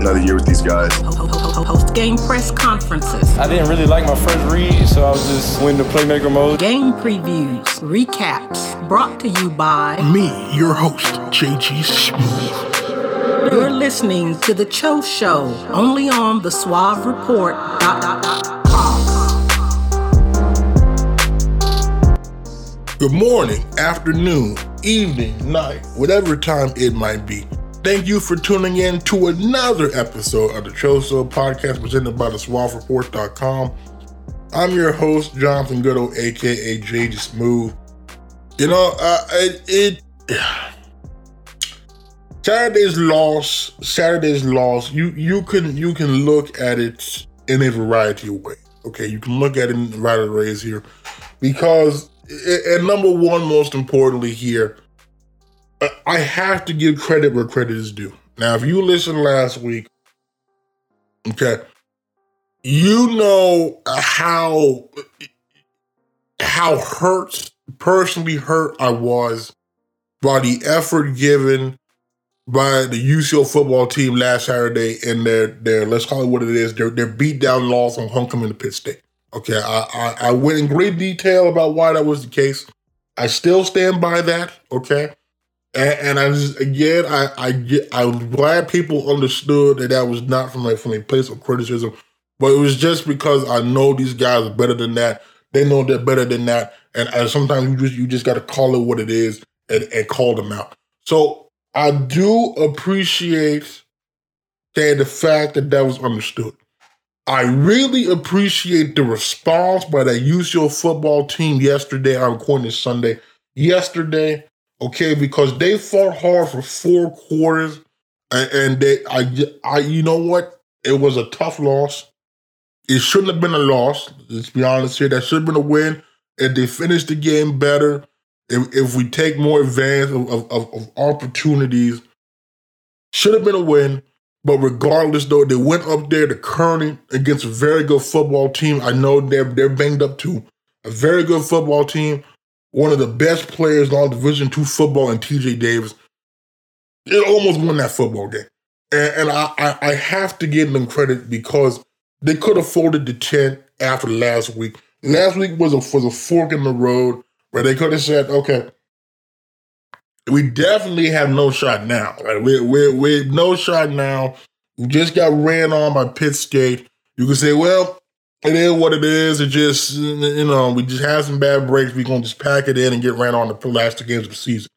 another year with these guys. Post game press conferences. I didn't really like my first read, so I was just went into playmaker mode. Game previews, recaps, brought to you by me, your host, JG Smooth. You're listening to The Cho Show, only on the Suave Report. Good morning, afternoon, evening, night, whatever time it might be. Thank you for tuning in to another episode of the Cho Show podcast presented by the SuaveReport.com. I'm your host, Jonathan Goudeau, aka JG Smooth. You know, uh, it, it Saturday's loss, Saturday's loss, you you can you can look at it in a variety of ways. Okay, you can look at it in a variety of ways here. Because and number one, most importantly here, I have to give credit where credit is due. Now, if you listened last week, okay, you know how how hurt, personally hurt I was by the effort given by the UCO football team last Saturday in their their let's call it what it is their their beat down loss on homecoming to Pitt State. Okay, I, I I went in great detail about why that was the case. I still stand by that. Okay. And, and I just again, I I get I'm glad people understood that that was not from a from a place of criticism, but it was just because I know these guys are better than that. They know they're better than that, and, and sometimes you just you just got to call it what it is and, and call them out. So I do appreciate that the fact that that was understood. I really appreciate the response by that UCO football team yesterday. Recording this Sunday. Yesterday, okay, because they fought hard for four quarters, and, they, I, I, you know what? It was a tough loss. It shouldn't have been a loss. Let's be honest here. That should have been a win. If they finished the game better, if, if we take more advantage of, of, of opportunities, should have been a win. But regardless, though, they went up there to Kearney against a very good football team. I know they're they're banged up too. A very good football team one of the best players in all Division two football, and TJ Davis. It almost won that football game, and, and I, I, I have to give them credit because they could have folded the tent after last week. Last week was a was a fork in the road where they could have said, okay, we definitely have no shot now. We're, we're, we're no shot now. We just got ran on by Pitt State. You can say, well, it is what it is. It just, you know, we just have some bad breaks. Going to just pack it in and get ran on the last two games of the season.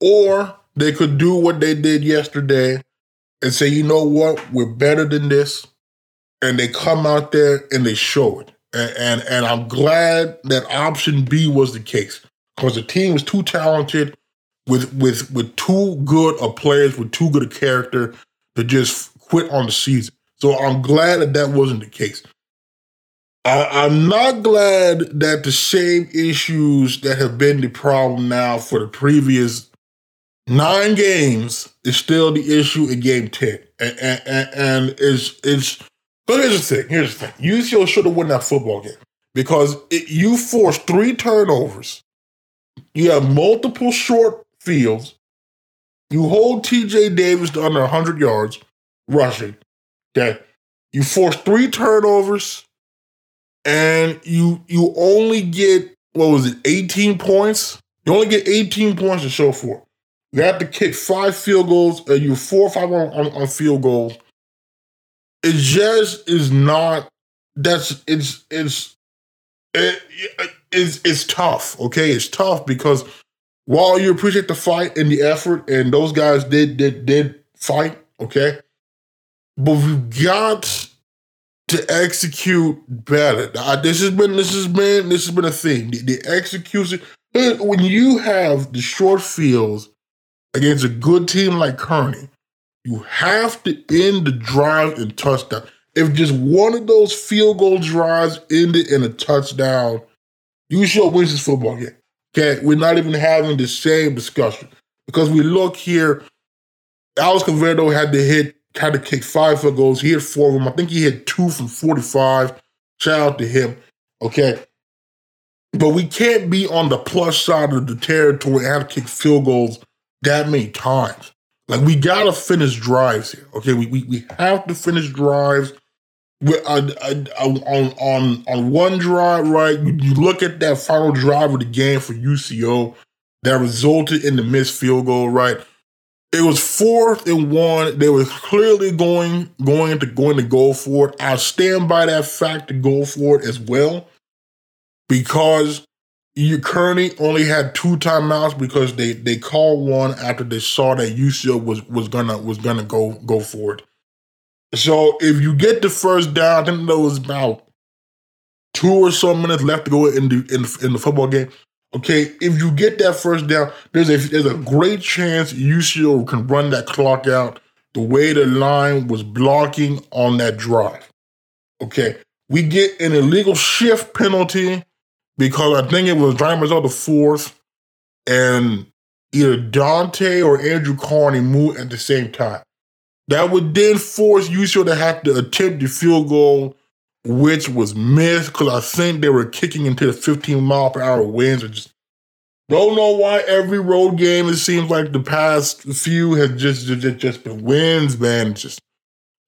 Or they could do what they did yesterday and say, you know what, we're better than this. And they come out there and they show it. And, and, and I'm glad that option B was the case because the team was too talented with, with, with too good of players, with too good a character to just quit on the season. So I'm glad that that wasn't the case. I, am not glad that the same issues that have been the problem now for the previous nine games is still the issue in game 10. And, and, and it's, it's, but here's the thing, here's the thing. UCO should have won that football game because it, you forced three turnovers. You have multiple short fields. You hold TJ Davis to under 100 yards rushing. Okay. You force three turnovers and you you only get what was it, 18 points? You only get 18 points to show for. You have to kick five field goals, and you four or five on, on, on field goals. It just is not. That's it's it's it, it's it's tough. Okay, it's tough because while you appreciate the fight and the effort, and those guys did did did fight. Okay, but we've got to execute better. This has been this has been this has been a thing. The, the execution when you have the short fields against a good team like Kearney, you have to end the drive in touchdown. If just one of those field goal drives ended in a touchdown, UCO wins this football game. Okay, we're not even having the same discussion because we look here. Alex Converdo had to hit, had to kick five field goals. He hit four of them. I think he hit two from 45. Shout out to him. Okay. But we can't be on the plus side of the territory and have to kick field goals that many times. Like we gotta finish drives here. Okay, we we, we have to finish drives. With, uh, uh, on on on one drive, right? You look at that final drive of the game for UCO that resulted in the missed field goal, right? It was fourth and one. They were clearly going going to going to go for it. I stand by that fact to go for it as well, because you Kearney only had two timeouts because they they called one after they saw that UCO was was gonna was gonna go go for it. So if you get the first down, I think there was about two or so minutes left to go in the in the, in the football game. Okay, if you get that first down, there's a there's a great chance UCO can run that clock out the way the line was blocking on that drive. Okay, we get an illegal shift penalty because I think it was Ryan Mazzell the fourth, and either Dante or Andrew Carney moved at the same time. That would then force UCO to have to attempt the field goal which was missed because I think they were kicking into the 15 mile per hour winds. I just don't know why every road game it seems like the past few has just just, just been winds, man. It's just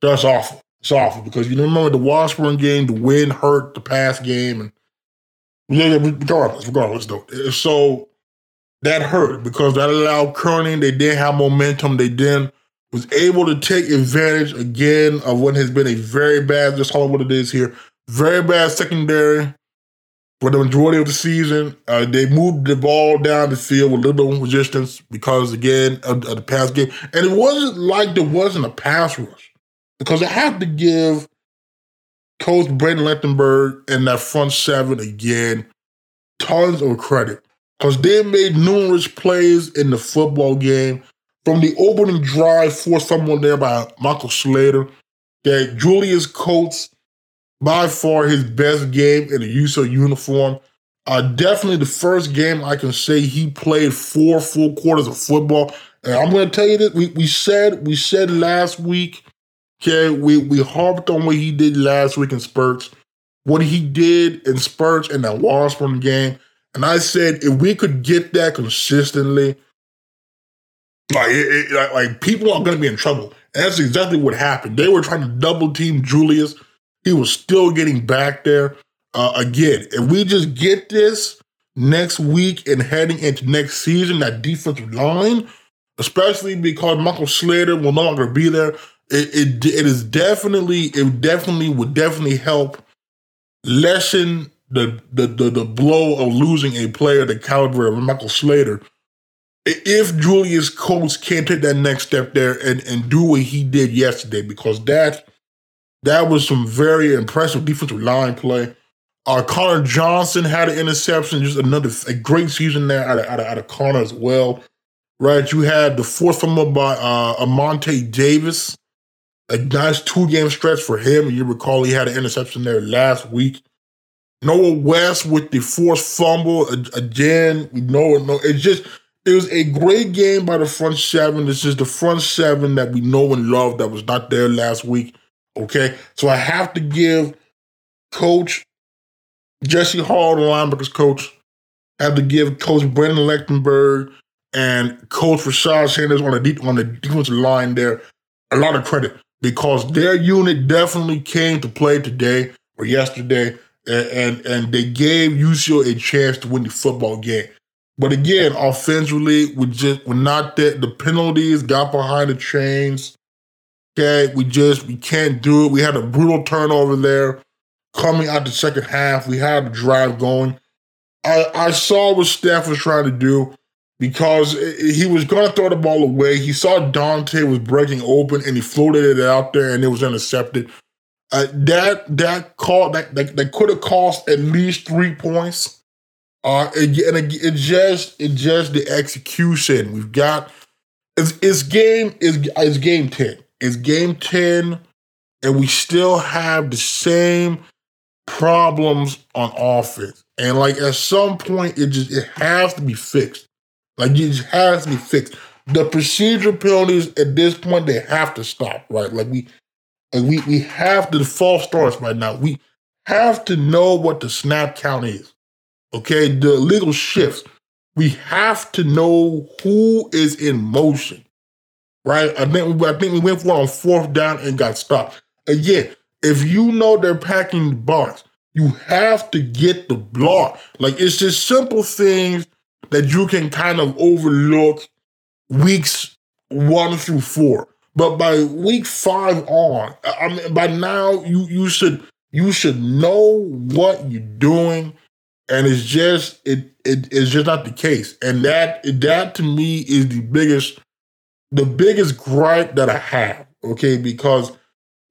that's awful. It's awful because you remember the Washburn game, the wind hurt the past game, and yeah, regardless, regardless though. Uh, so that hurt because that allowed Kearney. They didn't have momentum. They then was able to take advantage again of what has been a very bad, just call it what it is here, very bad secondary for the majority of the season. Uh, they moved the ball down the field with little resistance because, again, of, of, the pass game. And it wasn't like there wasn't a pass rush because I have to give Coach Brandon Lechtenberg and that front seven again tons of credit because they made numerous plays in the football game from the opening drive for someone there by Michael Slater that Julius Coates, by far his best game in a UCO uniform. Uh, definitely the first game I can say he played four full quarters of football. And I'm going to tell you that we, we said we said last week, okay, we, we harped on what he did last week in spurts, what he did in spurts in that Washburn game. And I said if we could get that consistently, like, it, it, like people are going to be in trouble. And that's exactly what happened. They were trying to double team Julius. He was still getting back there. Uh, again, if we just get this next week and heading into next season, that defensive line, especially because Michael Slater will no longer be there, it, it, it is definitely, it definitely would definitely help lessen the, the, the, the blow of losing a player the caliber of Michael Slater if Julius Coates can't take that next step there and, and do what he did yesterday, because that that was some very impressive defensive line play. Uh, Connor Johnson had an interception, just another a great season there out of, out of, out of Connor as well. Right, you had the fourth fumble by uh, Amonte Davis, a nice two game stretch for him. You recall he had an interception there last week. Noah West with the fourth fumble again. We know, no, it's just it was a great game by the front seven. This is the front seven that we know and love that was not there last week. Okay. So I have to give Coach Jesse Hall, the linebackers coach, I have to give Coach Brendan Lechtenberg and Coach Rashad Sanders on the deep, on the defensive line there a lot of credit because their unit definitely came to play today or yesterday, and and, and they gave UCO a chance to win the football game. But again, offensively, we just we're not that the penalties got behind the chains. Okay, we just we can't do it. We had a brutal turnover there coming out the second half. We had a drive going. I, I saw what Steph was trying to do because he was going to throw the ball away. He saw Dante was breaking open and he floated it out there and it was intercepted. Uh, that that call that that, that could have cost at least three points. Uh, and it just it just the execution. We've got it's, it's game is it's game ten. It's game ten, and we still have the same problems on offense. And like at some point, it just it has to be fixed. Like it just has to be fixed. The procedural penalties at this point they have to stop. Right? Like we, like we we have to the false starts right now. We have to know what the snap count is. Okay, the legal shifts. We have to know who is in motion. Right? I think I think we went for on fourth down and got stopped. Again, if you know they're packing the box, you have to get the block. Like it's just simple things that you can kind of overlook weeks one through four. But by week five on, I mean by now you you should you should know what you're doing. And it's just it it is just not the case. And that that to me is the biggest the biggest gripe that I have. Okay, because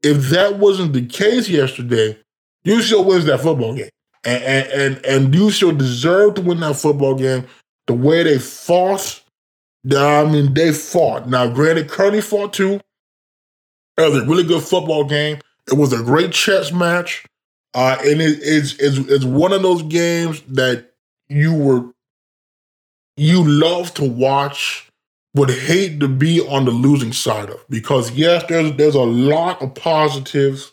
if that wasn't the case yesterday, UCO wins that football game. And, and, and, and UCO deserved to win that football game the way they fought. I mean, they fought. Now, granted, Kearney fought too. It was a really good football game. It was a great chess match. Uh, and it, it's, it's, it's one of those games that you were, you love to watch, would hate to be on the losing side of. Because yes, there's, there's a lot of positives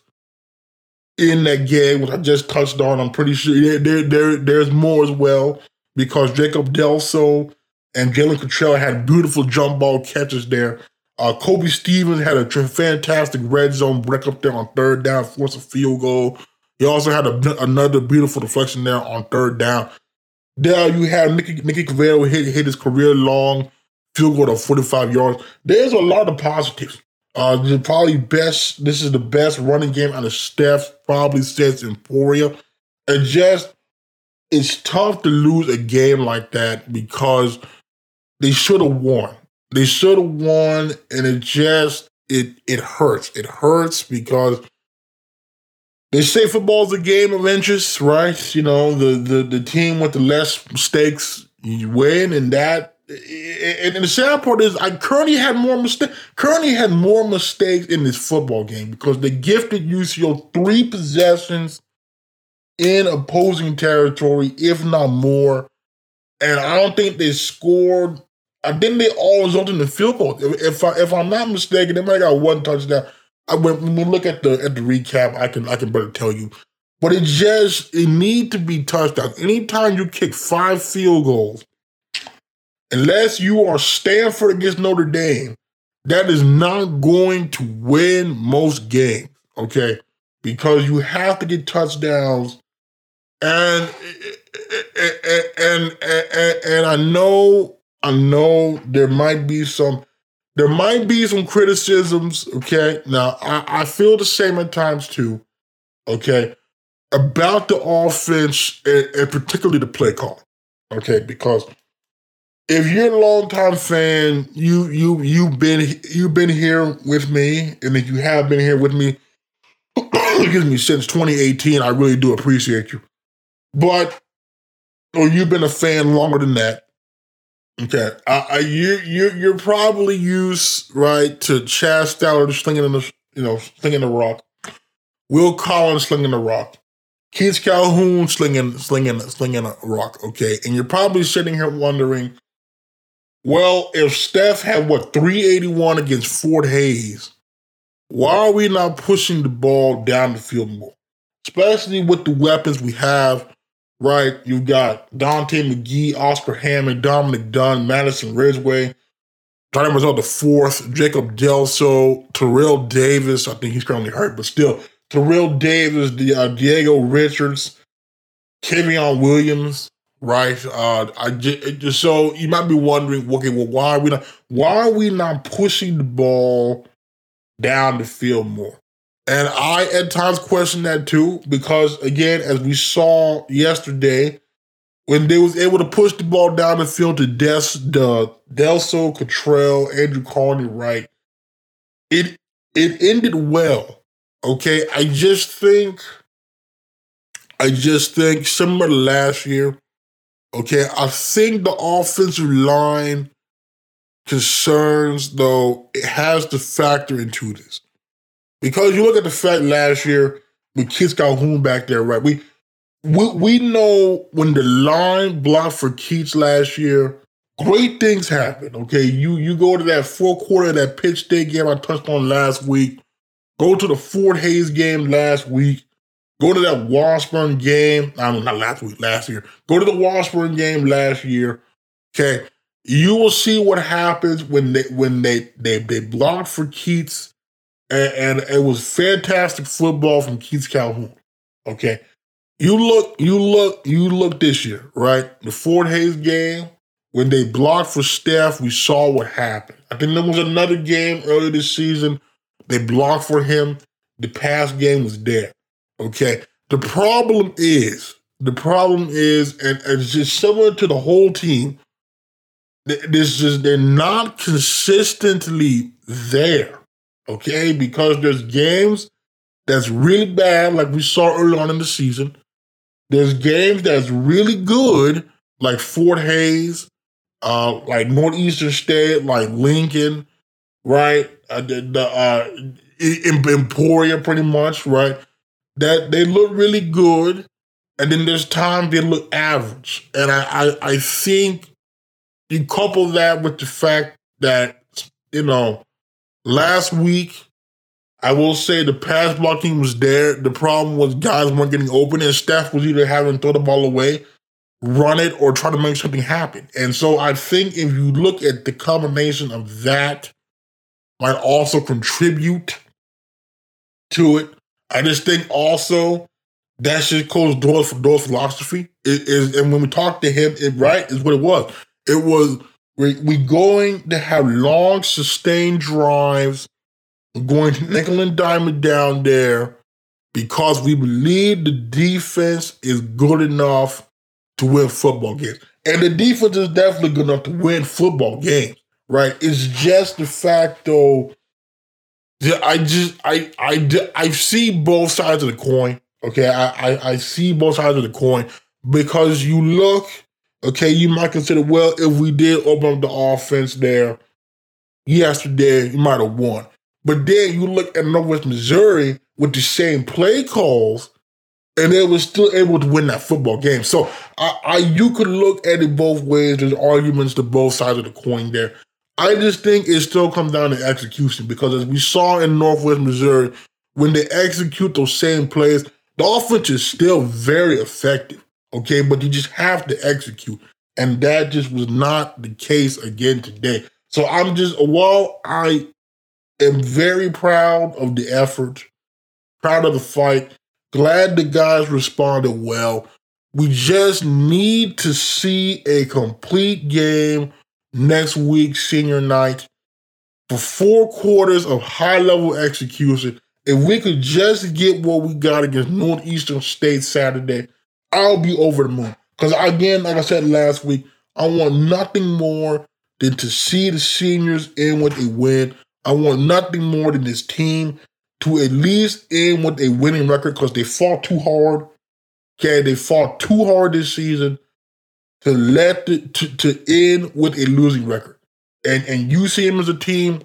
in that game, which I just touched on. I'm pretty sure there, there, there there's more as well because Jacob Delso and Jalen Cottrell had beautiful jump ball catches there. Uh, Kobe Stevens had a fantastic red zone break up there on third down, force a field goal. He also had a, another beautiful deflection there on third down. There you have Nicky, Nicky Cavell hit, hit his career long field goal of 45 yards. There's a lot of positives. Uh, probably best. This is the best running game out of Steph probably since Emporia. And just it's tough to lose a game like that because they should have won. They should have won, and it just it it hurts. It hurts because they say football's a game of interest, right? You know, the the the team with the less mistakes win, and that and the sad part is, I currently had more mistakes. Currently had more mistakes in this football game because they gifted UCO three possessions in opposing territory, if not more. And I don't think they scored. I think they all resulted in the field goal. If I if I'm not mistaken, they might have got one touchdown. When we look at the at the recap, I can I can better tell you. But it just it need to be touchdowns. Anytime you kick five field goals unless you are Stanford against Notre Dame, that is not going to win most games, okay? Because you have to get touchdowns. And and and, and, and I know I know there might be some there might be some criticisms, okay? Now I, I feel the same at times too, okay, about the offense and, and particularly the play call. Okay, because if you're a longtime fan, you you you've been you've been here with me, and if you have been here with me, excuse me, since 2018, I really do appreciate you. But or you've been a fan longer than that. Okay, I, I, you you you're probably used right to Chaz Stallard slinging in the you know slinging the rock, Will Collins slinging the rock, Keith Calhoun slinging slinging slinging a rock. Okay, and you're probably sitting here wondering well, if Steph had what 381 against Fort Hays, why are we not pushing the ball down the field more? Especially with the weapons we have, right? You've got Dante McGee, Oscar Hammond, Dominic Dunn, Madison Ridgeway, Johnny Marzell the fourth, Jacob Delso, Terrell Davis. I think he's currently hurt, but still, Terrell Davis, the, uh, Diego Richards, Kevion Williams, right? Uh, I just, so you might be wondering, okay, well, why are we not? Why are we not pushing the ball down the field more? And I at times question that too, because again, as we saw yesterday, when they was able to push the ball down the field to Des, the Delso, Cottrell, Andrew Carney, right? It it ended well. Okay, I just think, I just think similar to last year, Okay, I think the offensive line concerns, though, it has to factor into this. Because you look at the fact last year with Keith Calhoun back there, right? We we, we know when the line blocked for Keats last year, great things happen. Okay, you you go to that fourth quarter that Pitt State game I touched on last week. Go to the Fort Hays game last week. Go to that Washburn game. I mean, not last week, last year. Go to the Washburn game last year. Okay, you will see what happens when they when they they they blocked for Keats, and, and it was fantastic football from Keith Calhoun. Okay, you look, you look, you look this year, right? The Fort Hays game when they blocked for Steph, we saw what happened. I think there was another game earlier this season. They blocked for him. The pass game was there. Okay. The problem is, the problem is, and it's just similar to the whole team. This just they're not consistently there. Okay, because there's games that's really bad, like we saw early on in the season. There's games that's really good, like Fort Hays, uh, like Northeastern State, like Lincoln, right? Uh, the, the uh, Emporia, pretty much, right? That they look really good, and then there's times they look average. And I, I, I think you couple that with the fact that you know last week I will say the pass blocking was there. The problem was guys weren't getting open, and Steph was either having to throw the ball away run it or try to make something happen. And so I think if you look at the combination of that might also contribute to it. I just think also that's just closed doors for doors philosophy. It is and when we talked to him, it right is what it was. It was we we going to have long sustained drives, we're going to nickel and diamond down there because we believe the defense is good enough to win football games. And the defense is definitely good enough to win football games, right? It's just the fact, though, that I just, I, I, I see both sides of the coin. Okay. I, I, I see both sides of the coin because you look, okay, you might consider, well, if we did open up the offense there yesterday, you might have won. But then you look at Northwest Missouri with the same play calls and they were still able to win that football game. So I, I, you could look at it both ways. There's arguments to both sides of the coin there. I just think it still comes down to execution because as we saw in Northwest Missouri, when they execute those same plays, the offense is still very effective. Okay, but you just have to execute. And that just was not the case again today. So I'm just, while I am very proud of the effort, proud of the fight, Glad the guys responded well. We just need to see a complete game next week, senior night, for four quarters of high level execution. If we could just get what we got against Northeastern State Saturday, I'll be over the moon. Because again, like I said last week, I want nothing more than to see the seniors in with a win. I want nothing more than this team to at least end with a winning record because they fought too hard. Okay, they fought too hard this season to let the, to, to end with a losing record. And and you see them as a team,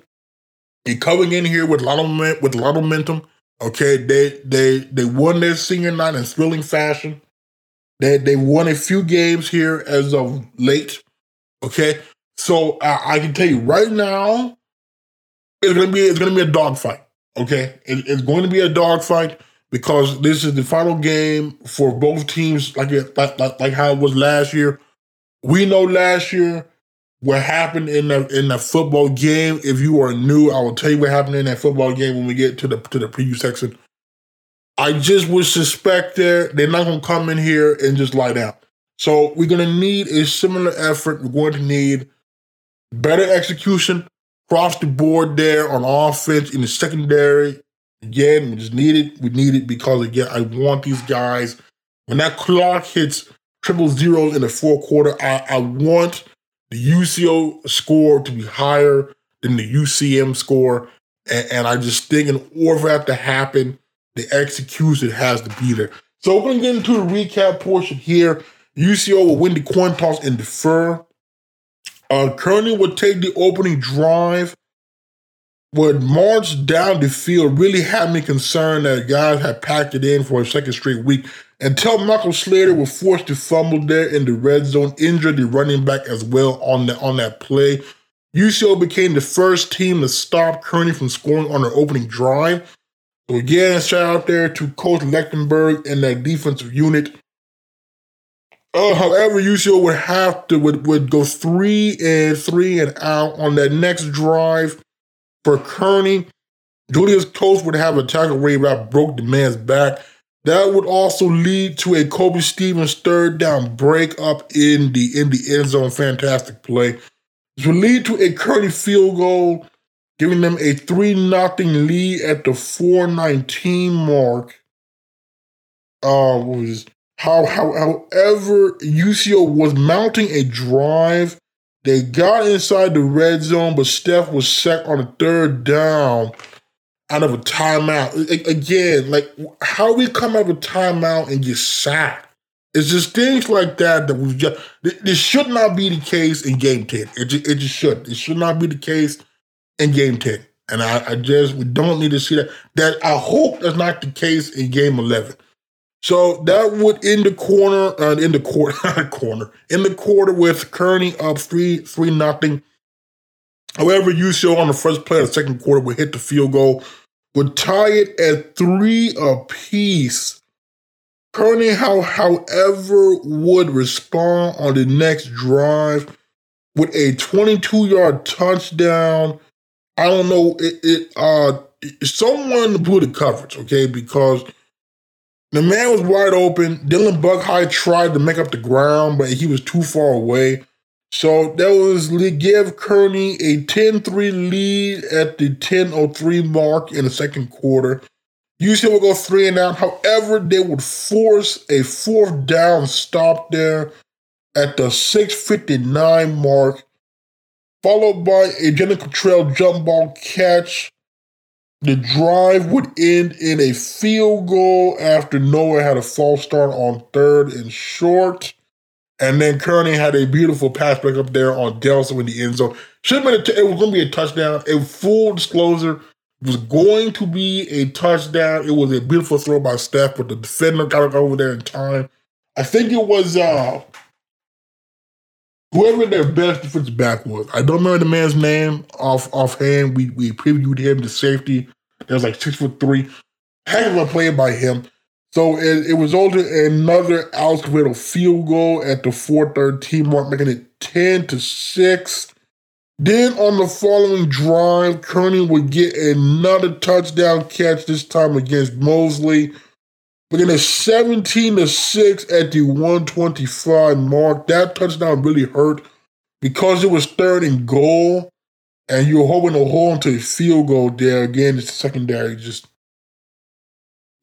and coming in here with a lot of with a lot of momentum. Okay, they they they won their senior night in thrilling fashion. They they won a few games here as of late. Okay, so I, I can tell you right now, it's gonna be it's gonna be a dogfight. Okay, it, it's going to be a dogfight because this is the final game for both teams, like, like like like how it was last year. We know last year what happened in the in the football game. If you are new, I will tell you what happened in that football game when we get to the to the preview section. I just would suspect there they're not going to come in here and just lie down. So we're going to need a similar effort. We're going to need better execution, across the board there on offense in the secondary. Again, we just need it. We need it because again, I want these guys. When that clock hits triple zeros in the fourth quarter, I, I want the UCO score to be higher than the UCM score. And, and I just think in order for that to happen, the execution has to be there. So we're going to get into the recap portion here. UCO will win the coin toss and defer. Uh, Kearney would take the opening drive, would march down the field, really had me concerned that guys had packed it in for a second straight week until Michael Slater was forced to fumble there in the red zone, injured the running back as well on, the, on that play. UCO became the first team to stop Kearney from scoring on their opening drive. So again, shout out there to Coach Lechtenberg and that defensive unit. Uh, however, UCO would have to would, would go three and three and out on that next drive for Kearney. Julius Coates would have a tackle where he broke the man's back. That would also lead to a Kobe Stevens third down break up in the in the end zone. Fantastic play. This would lead to a Kearney field goal, giving them a 3 0 lead at the 419 mark. Uh, was how, how, however, UCO was mounting a drive. They got inside the red zone, but Steph was set on a third down out of a timeout. Again, like how we come out of a timeout and get sacked. It's just things like that that we've just. This should not be the case in Game Ten. It just, it just should. It should not be the case in Game Ten. And I, I just we don't need to see that. That I hope that's not the case in Game Eleven. So that would end the corner, uh, in the quarter, corner, in the quarter with Kearney up three, three nothing. However, UCO on the first play of the second quarter would hit the field goal, would tie it at three apiece. Kearney, how, however, would respond on the next drive with a 22-yard touchdown. I don't know, it, it uh someone blew the coverage, okay, because the man was wide open. Dylan Buckhigh tried to make up the ground, but he was too far away. So that was give Kearney a 10-3 lead at the 10:03 mark in the second quarter. UCLA would go three and out. However, they would force a fourth down stop there at the 6:59 mark, followed by a Jalen Cottrell jump ball catch the drive would end in a field goal after Noah had a false start on third and short. And then Kearney had a beautiful pass break up there on Delson in the end zone. Should have been it was going to be a touchdown. A full disclosure was going to be a touchdown. It was a beautiful throw by Steph, but the defender got over there in time. I think it was uh whoever their best defensive back was. I don't remember the man's name off offhand. We we previewed him to safety. That was like six foot three. Heck of a play by him. So it, it resulted in another Alsquito field goal at the 413 mark, making it 10 to 6. Then on the following drive, Kearney would get another touchdown catch, this time against Mosley. Making it 17 to 6 at the 125 mark. That touchdown really hurt because it was third and goal, and you're hoping to hold on to a field goal there. Again, it's secondary just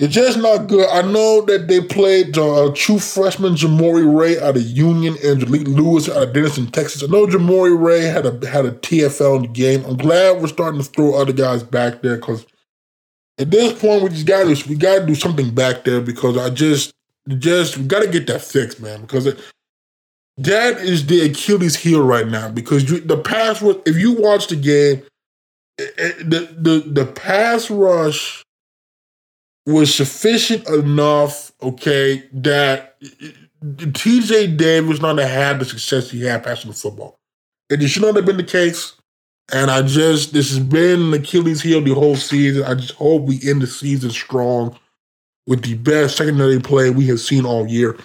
it's just not good. I know that they played uh, true freshman Jamori Ray out of Union and Jaleel Lewis out of Denison, Texas. I know Jamori Ray had a had a TFL in the game. I'm glad we're starting to throw other guys back there because at this point we just got to we got to do something back there because I just just we got to get that fixed, man. Because it, that is the Achilles heel right now. Because you, the pass was if you watch the game, it, it, the the the pass rush was sufficient enough, okay, that eh, TJ Davis not have the success he had passing the football. It should not have been the case. And I just, this has been Achilles heel the whole season. I just hope we end the season strong with the best secondary play we have seen all year.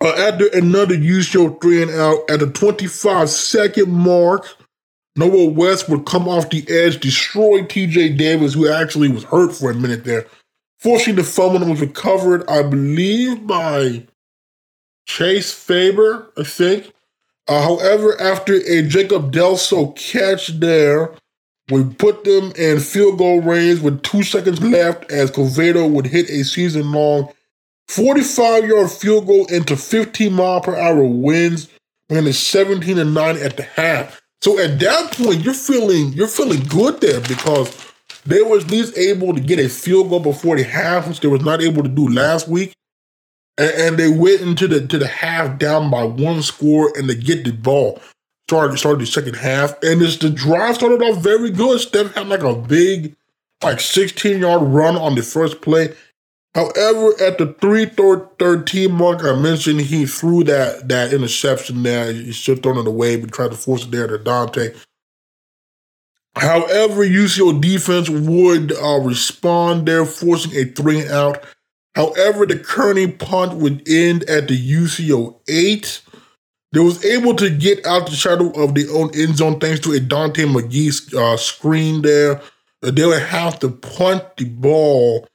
Uh, after another UCO three and out at the 25 second mark, Noah West would come off the edge, destroy TJ Davis, who actually was hurt for a minute there. Fortunately, the fumble and was recovered, I believe, by Chase Faber, I think. Uh, however, after a Jacob Delso catch there, we put them in field goal range with two seconds left as Covedo would hit a season long 45 yard field goal into 15 mile per hour winds, and it's 17 and 9 at the half. So at that point, you're feeling you're feeling good there because they was at least able to get a field goal before the half, which they was not able to do last week. And, and they went into the to the half down by one score and they get the ball. started started the second half, and it's the drive started off very good. Steph had like a big, like 16 yard run on the first play. However, at the 313 mark, I mentioned he threw that that interception there. He should have thrown it away, but tried to force it there to Dante. However, UCO defense would uh, respond there, forcing a three and out. However, the Kearney punt would end at the UCO eight. They was able to get out the shadow of their own end zone thanks to a Dante McGee uh, screen there. They would have to punt the ball.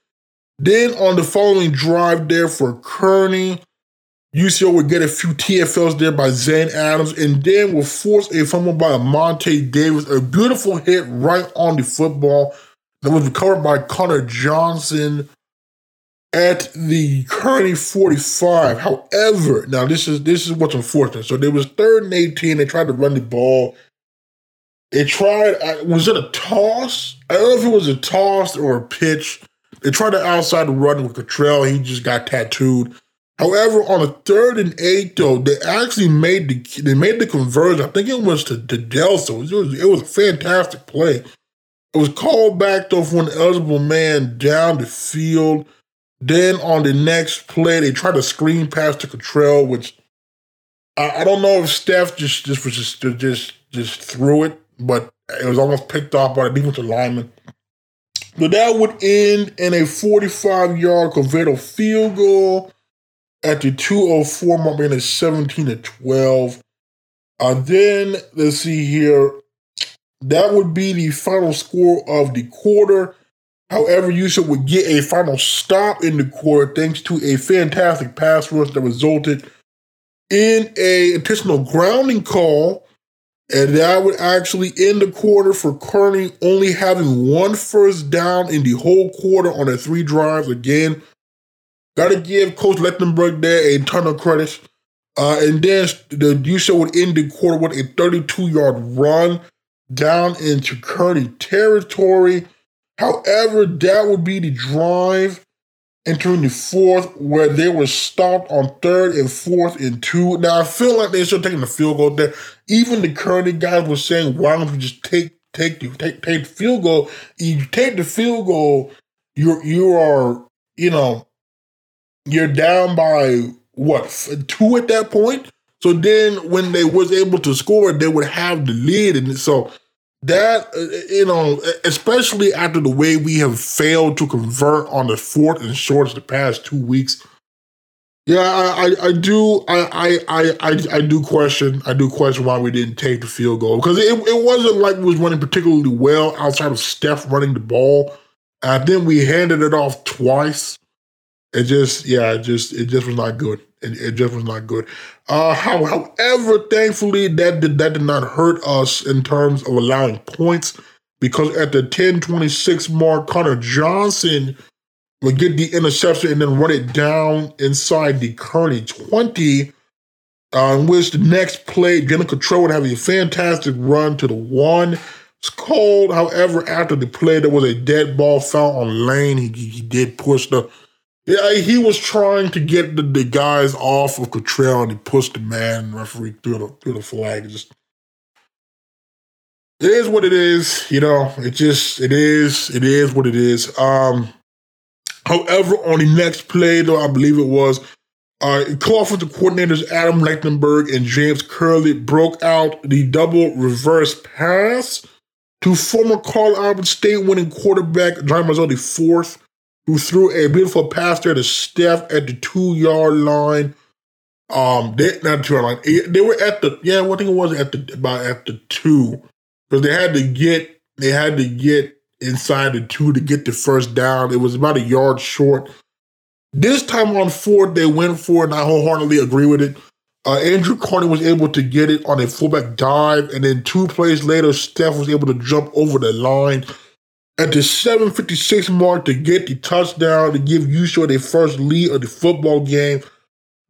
Then on the following drive there for Kearney, UCO would get a few TFLs there by Zane Adams, and then will force a fumble by Monte Davis. A beautiful hit right on the football that was recovered by Connor Johnson at the Kearney 45. However, now this is this is what's unfortunate. So there was third and 18. They tried to run the ball. They tried, was it a toss? I don't know if it was a toss or a pitch. They tried to outside the run with Cottrell. He just got tattooed. However, on a third and eight, though, they actually made the they made the conversion. I think it was to, to Delso. It was, it was a fantastic play. It was called back though for an eligible man down the field. Then on the next play, they tried to screen pass to Cottrell, which I, I don't know if Steph just just was just just just threw it, but it was almost picked off by the defensive lineman. But that would end in a 45 yard converted field goal at the 204 mark, being a 17 to 12. Uh, then let's see here. That would be the final score of the quarter. However, UCO would get a final stop in the quarter thanks to a fantastic pass rush that resulted in a intentional grounding call. And that would actually end the quarter for Kearney only having one first down in the whole quarter on the three drives. Again, got to give Coach Lechtenberg there a ton of credit. Uh, and then the UCO would end the quarter with a 32 yard run down into Kearney territory. However, that would be the drive entering the fourth where they were stopped on third and fourth and two. Now I feel like they should have taken the field goal there. Even the Kearney guys were saying, why don't you just take take the take take the field goal? You take the field goal, you're you are, you know, you're down by what two at that point. So then when they was able to score, they would have the lead. And so that uh, you know, especially after the way we have failed to convert on the fourth and shorts the past two weeks. Yeah, I, I, I do I, I I I do question I do question why we didn't take the field goal because it, it wasn't like we was running particularly well outside of Steph running the ball. And then we handed it off twice. It just yeah, it just it just was not good. It, it just was not good. Uh, how, however, thankfully, that did, that did not hurt us in terms of allowing points because at the 10-26 mark, Connor Johnson would get the interception and then run it down inside the Kearney 20, uh, in which the next play, Jalen Cottrell would have a fantastic run to the one. It's called, however, after the play, there was a dead ball found on Lane. He, he did push the yeah, he was trying to get the, the guys off of Cottrell and he pushed the man referee through the through the flag. Just it is what it is, you know. It just it is it is what it is. Um, however, on the next play, though, I believe it was uh, co-offensive coordinators Adam Lechtenberg and James Curley broke out the double reverse pass to former Carl Albert State winning quarterback John Mazzotti fourth who threw a beautiful pass there to Steph at the two yard line. Um, they not two yard line. They were at the yeah. What thing it was at the about at the two because they had to get they had to get inside the two to get the first down. It was about a yard short. This time on fourth, they went for it, and I wholeheartedly agree with it. Uh, Andrew Carney was able to get it on a fullback dive, and then two plays later, Steph was able to jump over the line at the 756 mark to get the touchdown to give UCO their first lead of the football game.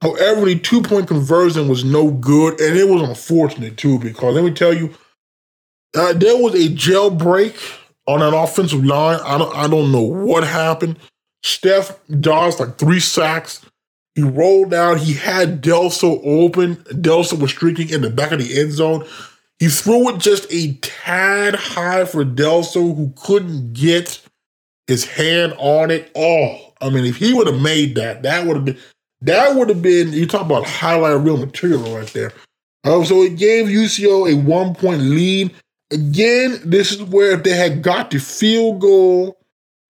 However, the two point conversion was no good, and it was unfortunate too because let me tell you, uh, there was a jailbreak on an offensive line. I don't, I don't know what happened. Steph dodged like three sacks. He rolled out. He had Delso open. Delso was streaking in the back of the end zone. He threw it just a tad high for Delso, who couldn't get his hand on it. Oh, I mean, if he would have made that, that would have been that would have been you talk about highlight real material right there. Um, so it gave UCO a one point lead. Again, this is where if they had got the field goal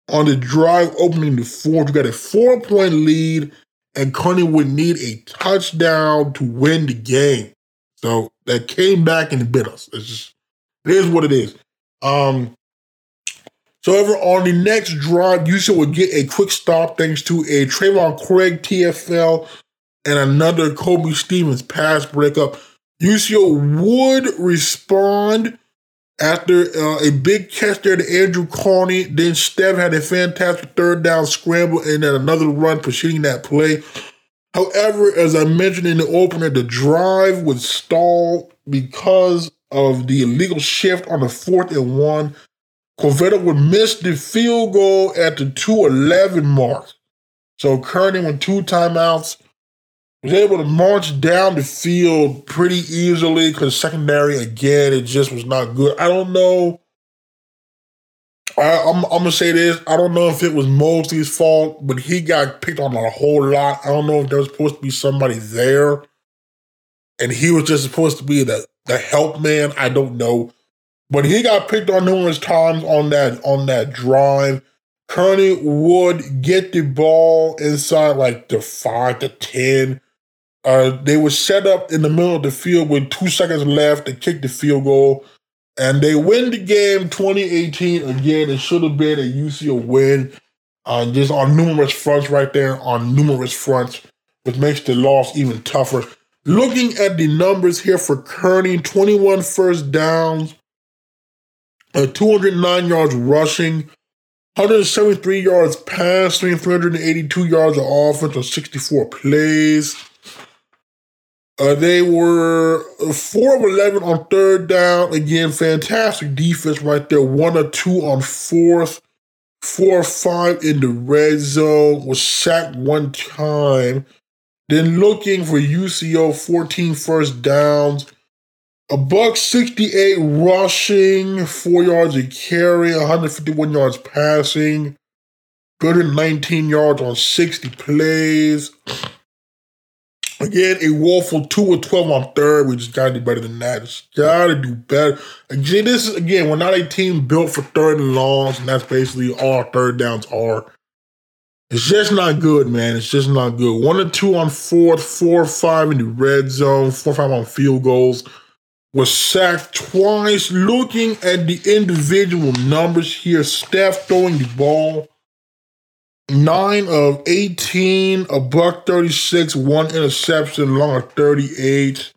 on the drive opening the fourth, you got a four point lead, and Kearney would need a touchdown to win the game. So that came back and bit us. It's just it is what it is. Um, so however, on the next drive, UCO would get a quick stop thanks to a Trayvon Craig TFL and another Kobe Stevens pass breakup. UCO would respond after uh, a big catch there to Andrew Carney. Then Steph had a fantastic third down scramble and then another run preceding that play. However, as I mentioned in the opener, the drive would stall because of the illegal shift on the fourth and one. Corvetta would miss the field goal at the 211 mark. So Kearney went two timeouts was able to march down the field pretty easily because secondary again it just was not good. I don't know. I, am gonna say this. I don't know if it was Mosley's fault, but he got picked on a whole lot. I don't know if there was supposed to be somebody there, and he was just supposed to be the the help man. I don't know, but he got picked on numerous times on that on that drive. Kearney would get the ball inside like the five to ten uh, they were set up in the middle of the field with two seconds left to kick the field goal, and they win the game 2018. Again, it should have been a UCO win, uh, just on numerous fronts right there, on numerous fronts, which makes the loss even tougher. Looking at the numbers here for Kearney 21 first downs, uh, 209 yards rushing, 173 yards passing, 382 yards of offense on 64 plays. Uh, they were four of eleven on third down. Again, fantastic defense right there. One or two on fourth. Four or five in the red zone. Was sacked one time. Then looking for UCO 14 first downs. A buck 68 rushing, four yards a carry, 151 yards passing, 119 yards on 60 plays. Again, a woeful two or twelve on third. We just gotta do better than that. Just gotta do better. Again, this is again, we're not a team built for third and longs, and that's basically all third downs are. It's just not good, man. It's just not good. One or two on fourth, four or five in the red zone, four or five on field goals. Was sacked twice. Looking at the individual numbers here, Steph throwing the ball nine of 18, a buck 36, one interception, long of 38.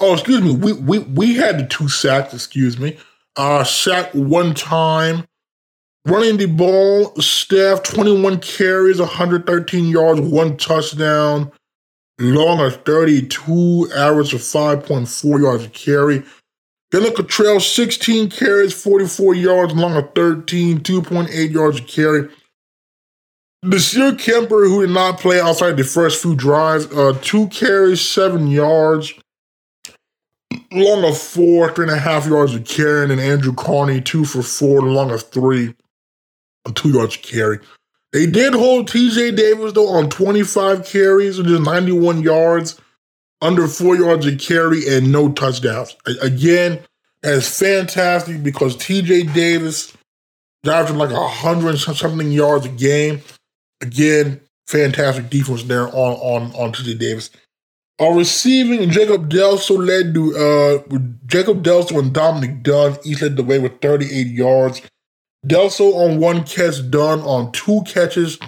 Oh, excuse me. We we we had the two sacks, excuse me. Uh sack one time. Running the ball, Steph, 21 carries, 113 yards, one touchdown, long of 32, average of 5.4 yards a carry. Dylan Cottrell, 16 carries, 44 yards, long of 13, 2.8 yards a carry. Monsieur Kemper, who did not play outside the first few drives, uh, two carries, seven yards, long of four, three and a half yards of carry, and Andrew Carney, two for four, long of three, two yards of carry. They did hold TJ Davis, though, on 25 carries, which is 91 yards, under four yards of carry, and no touchdowns. Again, that's fantastic because TJ Davis averaging like 100 something yards a game. Again, fantastic defense there on on on TJ Davis. Our receiving, Jacob Delso led to uh Jacob Delso and Dominic Dunn each led the way with 38 yards. Delso on one catch, Dunn on two catches.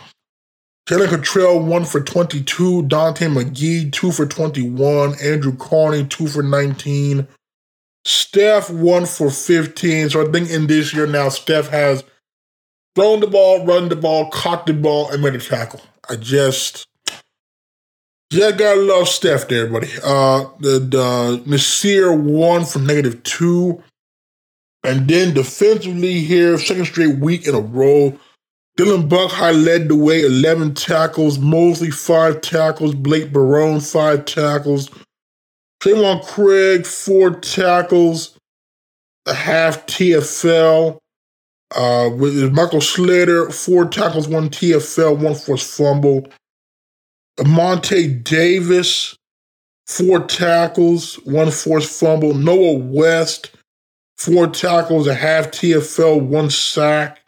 Jalen Cottrell, one for 22. Dante McGee, two for 21. Andrew Carney, two for 19. Steph, one for 15. So I think in this year now, Steph has thrown the ball, run the ball, caught the ball, and made a tackle. I just, just gotta love Steph there, buddy. Uh, the, the Nasir one from negative two. And then defensively here, second straight week in a row. Dylan Buckhigh led the way, 11 tackles. Mosley, five tackles. Blake Barone, five tackles. Trayvon Craig, four tackles, a half TFL. Uh, with Michael Slater, four tackles, one TFL, one forced fumble. Monte Davis, four tackles, one forced fumble. Noah West, four tackles, a half TFL, one sack,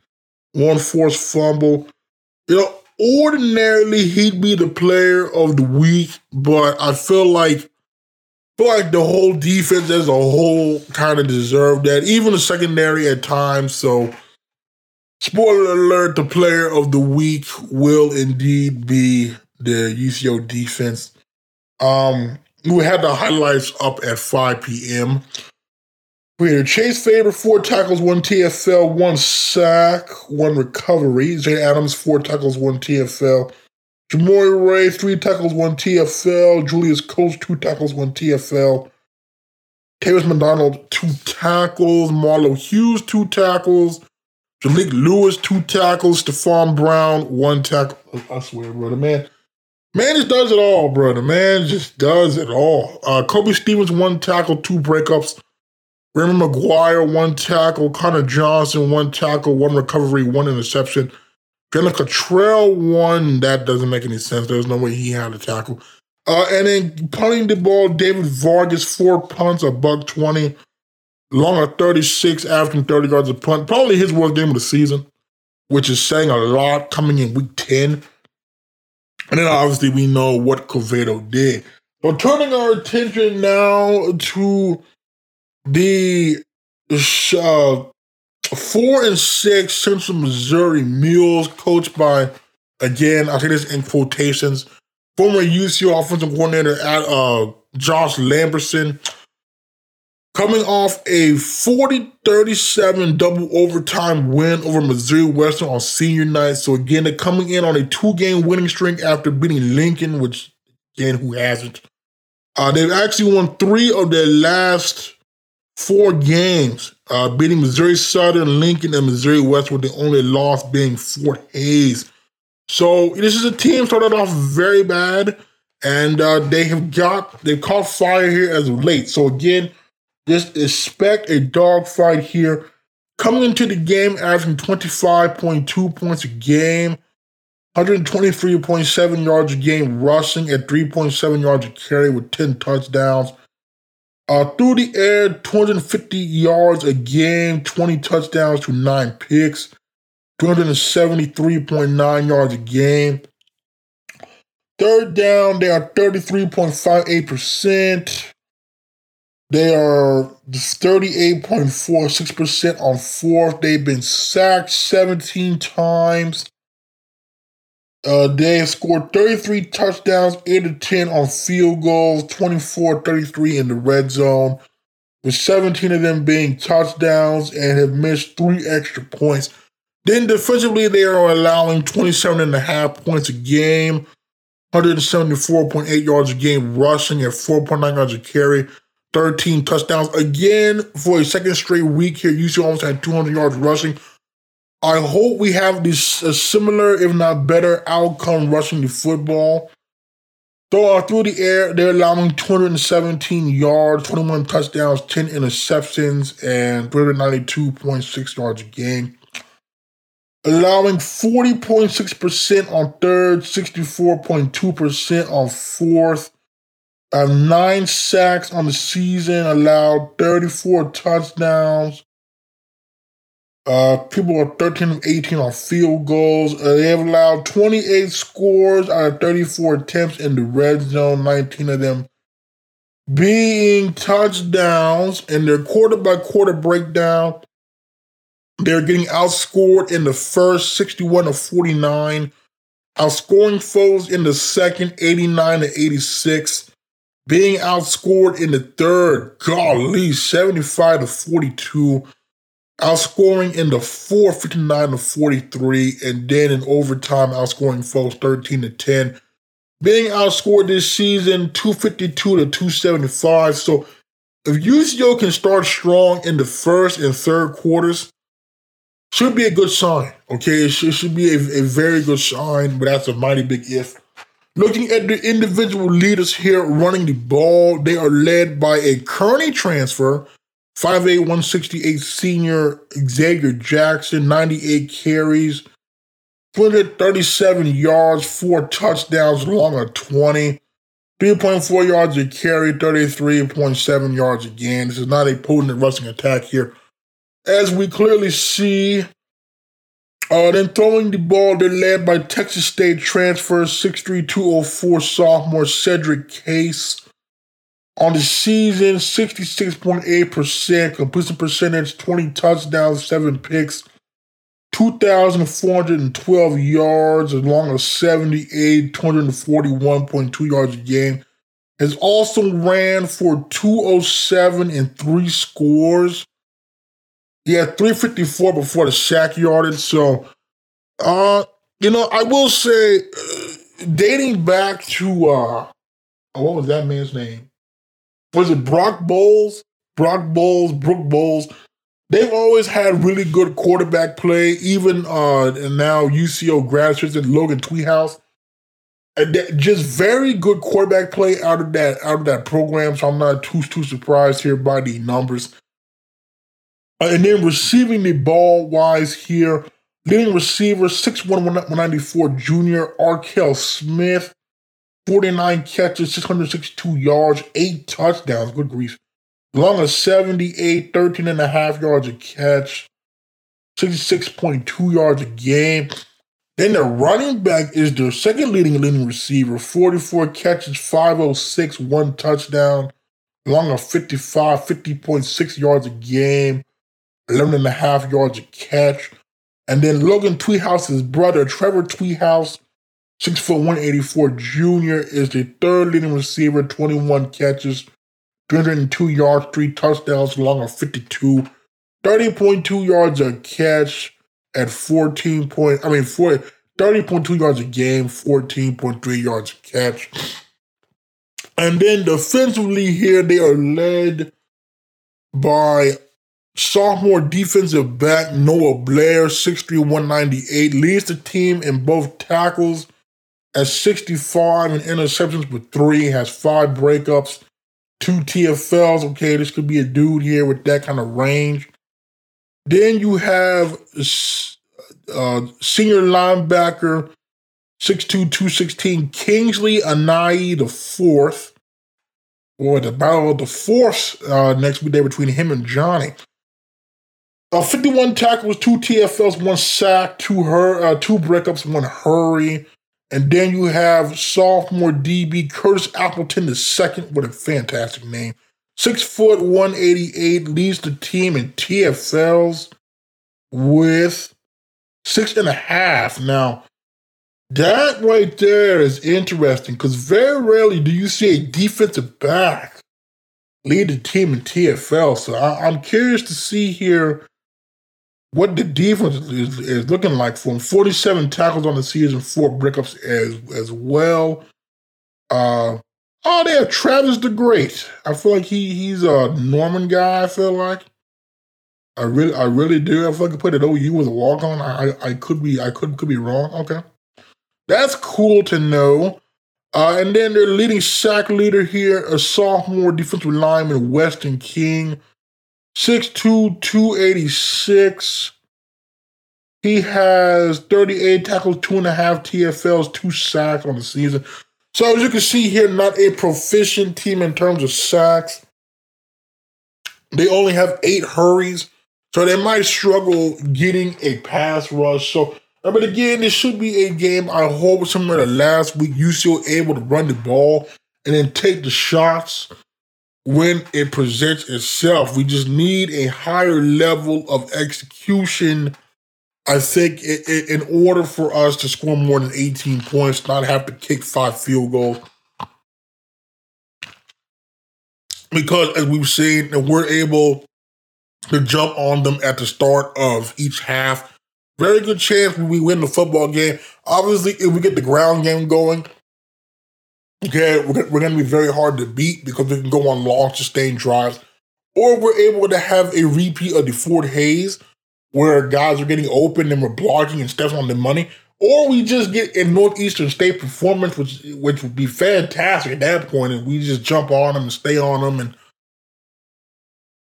one forced fumble. You know, ordinarily he'd be the player of the week, but I feel like feel like the whole defense as a whole kind of deserved that, even the secondary at times. So, spoiler alert: the player of the week will indeed be the UCO defense. Um, we had the highlights up at 5 p.m. We had Chase Faber, four tackles, one TFL, one sack, one recovery. Jay Adams, four tackles, one TFL. Jamori Ray, three tackles, one TFL. Julius Coates, two tackles, one TFL. Tavis McDonald, two tackles. Marlo Hughes, two tackles. Jalik Lewis, two tackles. Stephon Brown, one tackle. I swear, brother, man. Man just does it all, brother. Man just does it all. Uh, Kobe Stevens, one tackle, two breakups. Raymond McGuire, one tackle. Connor Johnson, one tackle, one recovery, one interception. Jalen Cottrell, one. That doesn't make any sense. There's no way he had a tackle. Uh, and then punting the ball, David Vargas, four punts, a buck 20. Long of 36, averaging 30 yards a punt. Probably his worst game of the season, which is saying a lot coming in week 10. And then obviously we know what Covedo did. But turning our attention now to the uh, four and six Central Missouri Mules, coached by, again, I say this in quotations, former UCO offensive coordinator at uh, Josh Lamberson, coming off a 40-37 double overtime win over Missouri Western on senior night. So again, they're coming in on a two-game winning streak after beating Lincoln, which again, who hasn't? Uh, they've actually won three of their last four games, uh, beating Missouri Southern, Lincoln, and Missouri West, with the only loss being Fort Hays. So this is a team started off very bad, and uh, they have got they've caught fire here as of late. So again, just expect a dogfight here. Coming into the game, averaging 25.2 points a game, 123.7 yards a game rushing at 3.7 yards a carry with 10 touchdowns. Uh, through the air, 250 yards a game, 20 touchdowns to nine picks, 273.9 yards a game. Third down, they are 33.58%. They are 38.46% on fourth. They've been sacked 17 times. Uh, they have scored 33 touchdowns, 8 to 10 on field goals, 24 33 in the red zone, with 17 of them being touchdowns and have missed three extra points. Then defensively, they are allowing 27 and a half points a game, 174.8 yards a game rushing at 4.9 yards a carry, 13 touchdowns. Again, for a second straight week here, UC almost had 200 yards rushing. I hope we have this a similar, if not better, outcome rushing the football. Though through the air, they're allowing 217 yards, 21 touchdowns, 10 interceptions, and 392.6 yards a game. Allowing 40.6% on third, 64.2% on fourth. Nine sacks on the season, allowed 34 touchdowns, uh, people are 13 of 18 on field goals. Uh, they have allowed 28 scores out of 34 attempts in the red zone, 19 of them being touchdowns. In their quarter by quarter breakdown, they're getting outscored in the first 61 to 49, outscoring foes in the second 89 to 86, being outscored in the third, golly, 75 to 42 outscoring in the fourth 59 to 43, and then in overtime, outscoring folks 13 to 10. Being outscored this season 252 to 275. So if UCO can start strong in the first and third quarters, should be a good sign. Okay, it should, should be a, a very good sign, but that's a mighty big if. Looking at the individual leaders here running the ball, they are led by a Kearney transfer, 5'8, 168 senior Xavier Jackson, 98 carries, 237 yards, four touchdowns, along a 20. 3.4 yards a carry, 33.7 yards a gain. This is not a potent rushing attack here. As we clearly see, uh, then throwing the ball, they're led by Texas State transfer 6'3", sophomore Cedric Case. On the season, 66.8% completion percentage, 20 touchdowns, 7 picks, 2,412 yards, along with 78, 241.2 yards a game. Has also ran for 207 and three scores. He had 354 before the sack yardage. So, uh, you know, I will say, uh, dating back to, uh, what was that man's name? Was it Brock Bowles? Brock Bowles, Brooke Bowles they've always had really good quarterback play. Even uh, and now UCO graduates and Logan Tweehouse, and just very good quarterback play out of that out of that program. So I'm not too too surprised here by the numbers. Uh, and then receiving the ball wise here, leading receiver 6'1", 194 junior Arkell Smith, 49 catches, 662 yards, eight touchdowns. Good grief. Long as 78, 13 and a half yards a catch, 66.2 yards a game. Then the running back is their second leading leading receiver, 44 catches, 506, one touchdown, long of 55, 50.6 yards a game, 11 and a half yards a catch. And then Logan Tweehouse's brother, Trevor Tweehouse, 6 foot 184 junior, is the third leading receiver, 21 catches, 302 yards, three touchdowns, along of 52, 30.2 yards a catch at 14 point, I mean, 30.2 yards a game, 14.3 yards a catch. And then defensively here, they are led by sophomore defensive back Noah Blair, 6'3", 198, leads the team in both tackles at 65 and interceptions with three, has five breakups two TFLs. Okay, this could be a dude here with that kind of range. Then you have uh, senior linebacker, 6'2", 216, Kingsley Anai the fourth. Or the battle of the fourth uh, next week day between him and Johnny. Uh, 51 tackles, two TFLs, one sack, two her, uh, two breakups, one hurry. And then you have sophomore DB Curtis Appleton II with a fantastic name. Six foot 188 leads the team in TFLs with six and a half. Now, that right there is interesting because very rarely do you see a defensive back lead the team in TFL. So I, am curious to see here what the defense is, is, looking like for him. 47 tackles on the season, four breakups as as well. Uh, oh, they have Travis the Great. I feel like he he's a Norman guy. I feel like. I really, I really do. I feel like I put it OU was a walk on. I, I could be, I could, could be wrong. Okay, that's cool to know. Uh, and then their leading sack leader here, a sophomore defensive lineman, Weston King. 6'2, 286. He has 38 tackles, two and a half TFLs, two sacks on the season. So as you can see here, not a proficient team in terms of sacks. They only have eight hurries, so they might struggle getting a pass rush. So, but again, this should be a game. I hope similar to last week, you still able to run the ball and then take the shots when it presents itself. We just need a higher level of execution. I think in order for us to score more than 18 points, not have to kick five field goals. Because as we've seen, we're able to jump on them at the start of each half. Very good chance we win the football game. Obviously, if we get the ground game going, Okay, we're, we're going to be very hard to beat because we can go on long, sustained drives. Or we're able to have a repeat of the Fort Hays where guys are getting open and we're blocking and stepping on the money. or we just get a Northeastern State performance, which which would be fantastic at that point, and we just jump on them and stay on them, and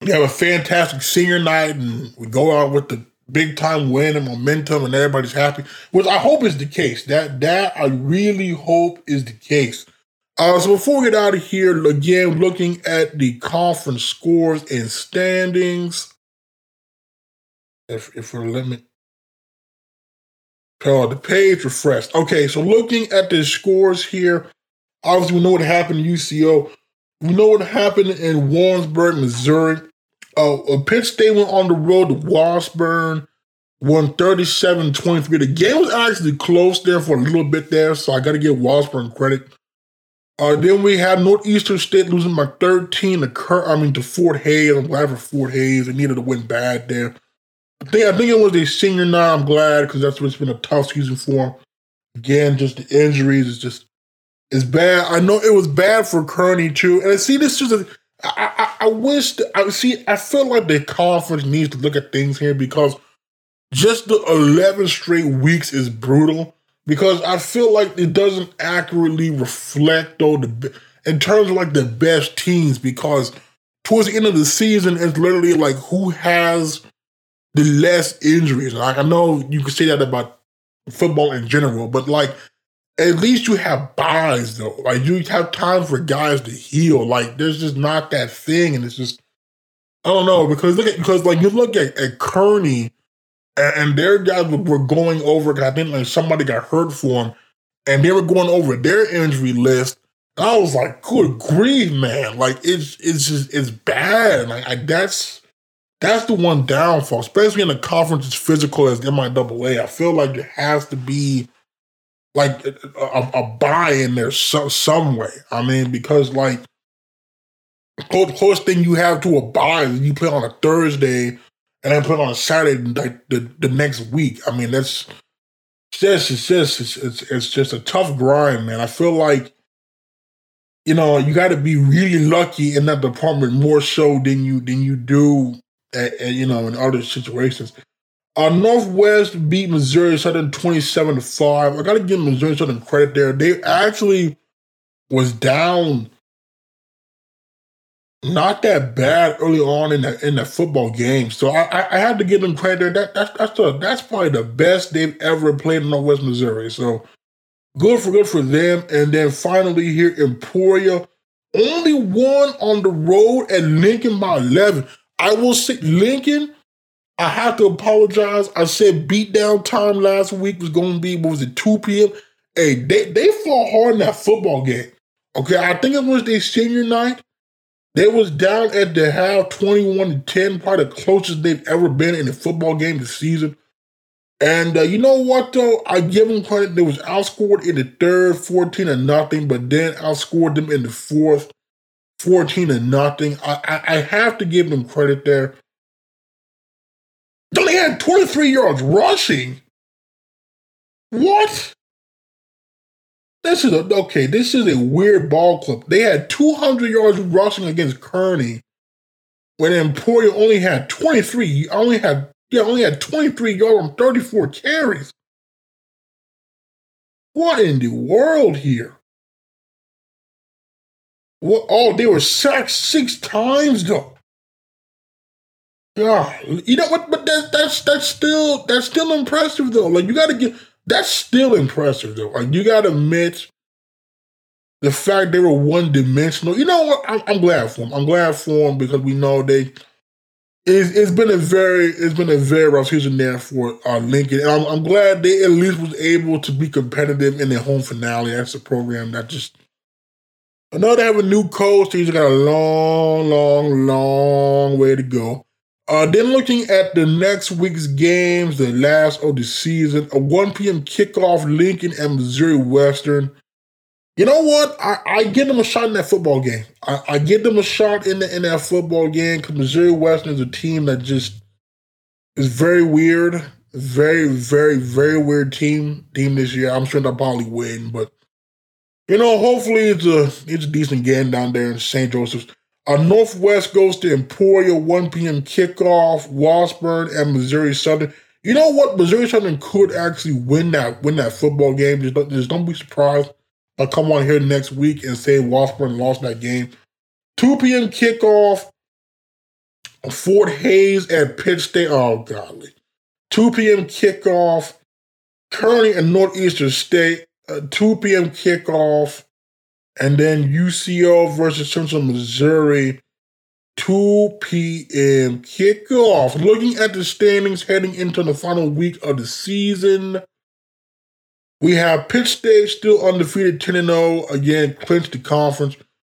we have a fantastic senior night, and we go out with the big time win and momentum, and everybody's happy. Which I hope is the case. That that I really hope is the case. Uh, so before we get out of here, again, looking at the conference scores and standings. If if we're limit Oh, the page refreshed. Okay, so looking at the scores here, obviously we know what happened in UCO. We know what happened in Warrensburg, Missouri. Uh, uh Pitt State went on the road to Washburn, won 37-23. The game was actually close there for a little bit there, so I got to give Washburn credit. Uh, then we had Northeastern State losing by 13 to Cur- I mean to Fort Hays. I'm glad for Fort Hays. They needed to win bad there. I think I think it was a senior night. I'm glad because that's what's been a tough season for him. Again, just the injuries is just it's bad. I know it was bad for Kearney too. And I see this is a I, I, I wish I see I feel like the conference needs to look at things here because just the 11 straight weeks is brutal because I feel like it doesn't accurately reflect though the in terms of like the best teams because towards the end of the season it's literally like who has the less injuries. Like I know you can say that about football in general, but like at least you have buys though. Like you have time for guys to heal. Like there's just not that thing, and it's just I don't know because look at because like you look at, at Kearney and, and their guys were going over. I think like somebody got hurt for them, and they were going over their injury list. I was like, good grief, man! Like it's it's just it's bad. Like I, that's that's the one downfall, especially in a conference as physical as MIAA. I feel like there has to be like a, a buy in there some, some way. I mean, because like the closest thing you have to a buy is you play on a Thursday and then put on a Saturday like the, the next week. I mean, that's just it's just it's, it's it's just a tough grind, man. I feel like you know you got to be really lucky in that department more so than you than you do you know, in other situations. Uh, Northwest beat Missouri Southern 27 to 5. I got to give Missouri Southern credit there. They actually was down not that bad early on in the in the football game. So I, I, had to give them credit there. That, that's that's the, that's probably the best they've ever played in Northwest Missouri. So good for good for them. And then finally here Emporia only one on the road at Lincoln by 11. I will say Lincoln. I have to apologize. I said beatdown time last week was going to be what was it 2 p.m. Hey, they they fought hard in that football game. Okay, I think it was their senior night. They was down at the half 21 to 10, probably the closest they've ever been in a football game this season. And uh, you know what though? I give them credit. They was outscored in the third, 14 to nothing, but then outscored them in the fourth, 14 and nothing. I, I, I have to give them credit there. They only had 23 yards rushing. What? This is a okay. This is a weird ball club. They had 200 yards rushing against Kearney, when Emporia only had 23. Only had yeah, only had 23 yards on 34 carries. What in the world here? What? Oh, they were sacked six times though. Yeah, you know what? But that, that's that's still that's still impressive though. Like you got to get that's still impressive though. Like you got to admit the fact they were one dimensional. You know what? I'm, I'm, glad for them. I'm glad for them because we know they. It's, it's been a very it's been a very rough season there for uh, Lincoln, and I'm, I'm glad they at least was able to be competitive in their home finale. That's a program that just I know they have a new coach. He's got a long, long, long way to go. Uh, then looking at the next week's games, the last of the season, a 1 p.m. kickoff, Lincoln and Missouri Western. You know what? I, I give them a shot in that football game. I, I give them a shot in the, in that football game because Missouri Western is a team that just is very weird, very, very, very weird team team this year. I'm sure they'll probably win, but you know, hopefully it's a it's a decent game down there in St. Joseph's. Uh, Northwest goes to Emporia, 1 p.m. kickoff, Washburn and Missouri Southern. You know what? Missouri Southern could actually win that win that football game. Just don't, just don't be surprised. I'll come on here next week and say Washburn lost that game. 2 p.m. kickoff. Fort Hays at Pitt State. Oh, golly. 2 p.m. kickoff. Kearney and Northeastern State. Uh, 2 p.m. kickoff. And then UCO versus Central Missouri. 2 p.m. kickoff. Looking at the standings heading into the final week of the season, we have Pitt State still undefeated 10 0, again, clinched the conference,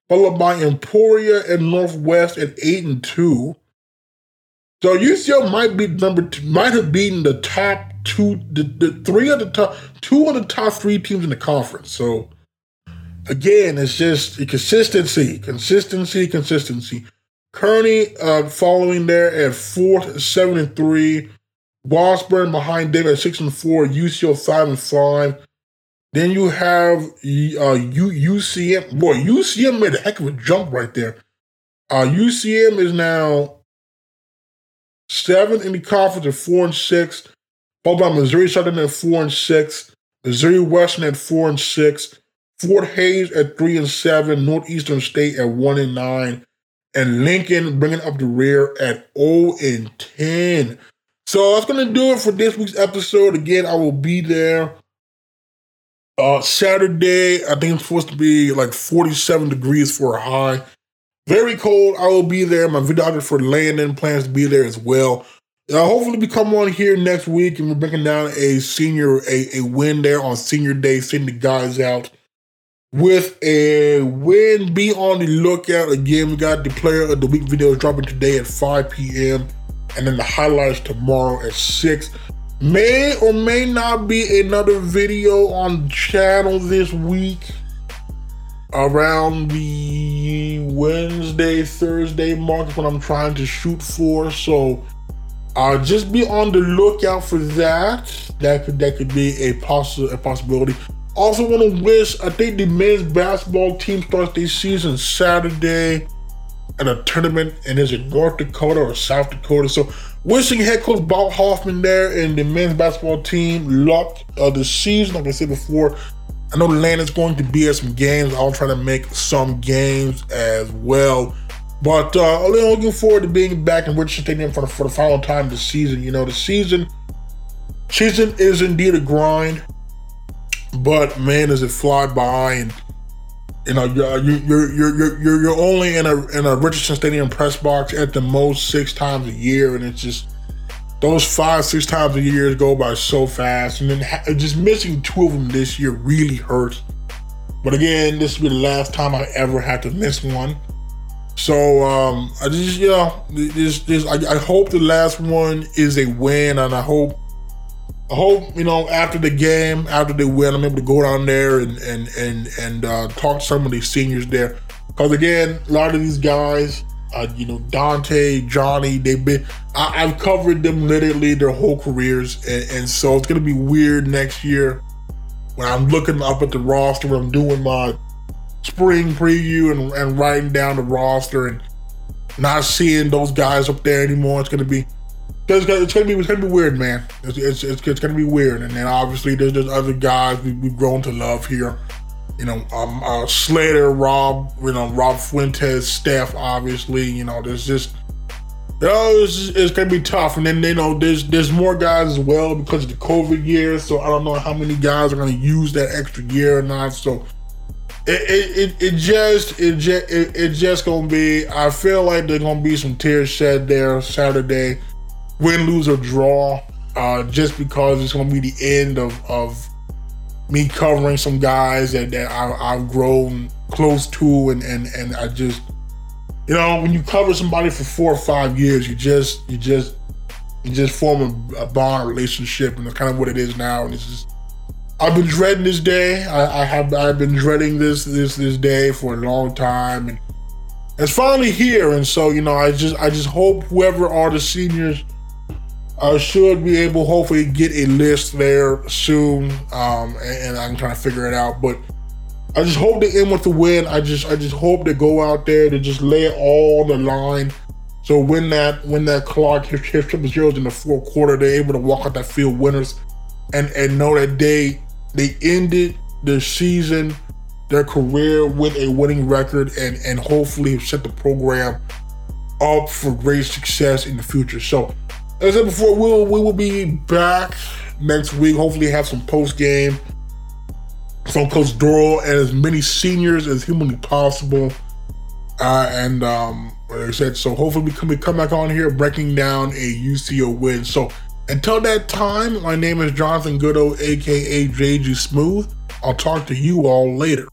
followed by Emporia and Northwest at 8 and 2. So UCO might be number two, might have beaten the top two, the, the three of the top, two of the top three teams in the conference. So again, it's just consistency, consistency, consistency. Kearney uh, following there at fourth, seven and three. Washburn behind them at six and four. UCO five and five. Then you have uh, U- UCM. Boy, UCM made a heck of a jump right there. Uh, UCM is now seventh in the conference at four and six. Followed by Missouri Southern at four and six. Missouri Western at four and six. Fort Hays at three and seven. Northeastern State at one and nine and Lincoln bringing up the rear at 0 and 10. So that's going to do it for this week's episode. Again, I will be there uh, Saturday. I think it's supposed to be like 47 degrees for a high. Very cold. I will be there. My videographer Landon plans to be there as well. Uh, hopefully, we come on here next week and we're breaking down a senior a, a win there on senior day, sending the guys out with a win. Be on the lookout. Again, we got the player of the week video dropping today at 5 p.m. and then the highlights tomorrow at 6. May or may not be another video on the channel this week around the Wednesday, Thursday mark what I'm trying to shoot for. So uh, just be on the lookout for that. That could that could be a possi- a possibility. Also, want to wish, I think the men's basketball team starts their season Saturday at a tournament, and is it North Dakota or South Dakota? So, wishing head coach Bob Hoffman there and the men's basketball team luck of the season. Like I said before, I know Landon's going to be at some games. I'll try to make some games as well. But uh, looking forward to being back in Richison Stadium for the, for the final time this season. You know, the season season is indeed a grind. But man, does it fly by, and you know you're you're you're you're you're only in a in a Richison Stadium press box at the most six times a year, and it's just those five six times a year go by so fast, and then just missing two of them this year really hurts. But again, this will be the last time I ever have to miss one. So um, I just know this this I, I hope the last one is a win, and I hope I hope you know after the game, after they win, I'm able to go down there and and and and uh, talk to some of these seniors there. Because again, a lot of these guys, uh, you know, Dante, Johnny, they've been. I, have covered them literally their whole careers, and, and so it's gonna be weird next year when I'm looking up at the roster, when I'm doing my spring preview and, and writing down the roster and not seeing those guys up there anymore. It's gonna be it's gonna, be it's gonna be weird, man. It's, it's, it's, it's gonna be weird, and then obviously there's there's other guys we, we've grown to love here. You know, um, uh, Slater, Rob, you know, Rob Fuentes, Steph, obviously. You know, there's just you know, it's, it's gonna be tough, and then you know there's there's more guys as well because of the COVID year. So I don't know how many guys are gonna use that extra year or not. So it it, it, it just it just it, it just gonna be. I feel like there's gonna be some tears shed there Saturday win, lose, or draw, uh, just because it's going to be the end of, of me covering some guys that, that I, have grown close to, and, and and I just, you know, when you cover somebody for four or five years, you just you just you just form a, a bond, relationship, and kind of what it is now. And it's just, I've been dreading this day. I, I have I've been dreading this this this day for a long time, and it's finally here. And so you know, I just I just hope whoever are the seniors I should be able, hopefully, get a list there soon, um, and, and, I'm trying to figure it out. But I just hope they end with the win. I just, I just hope they go out there to just lay it all on the line, So when that when that clock hits, hits triple zeros in the fourth quarter, they're able to walk out that field winners, and and know that they they ended their season, their career with a winning record, and and hopefully set the program up for great success in the future. So as I said before, we'll we will be back next week. Hopefully, have some post game from Coach Dorrel and as many seniors as humanly possible. Uh, and um, like I said, so hopefully we come, we come back on here breaking down a UCO win. So until that time, my name is Jonathan Goudeau, aka JG Smooth. I'll talk to you all later.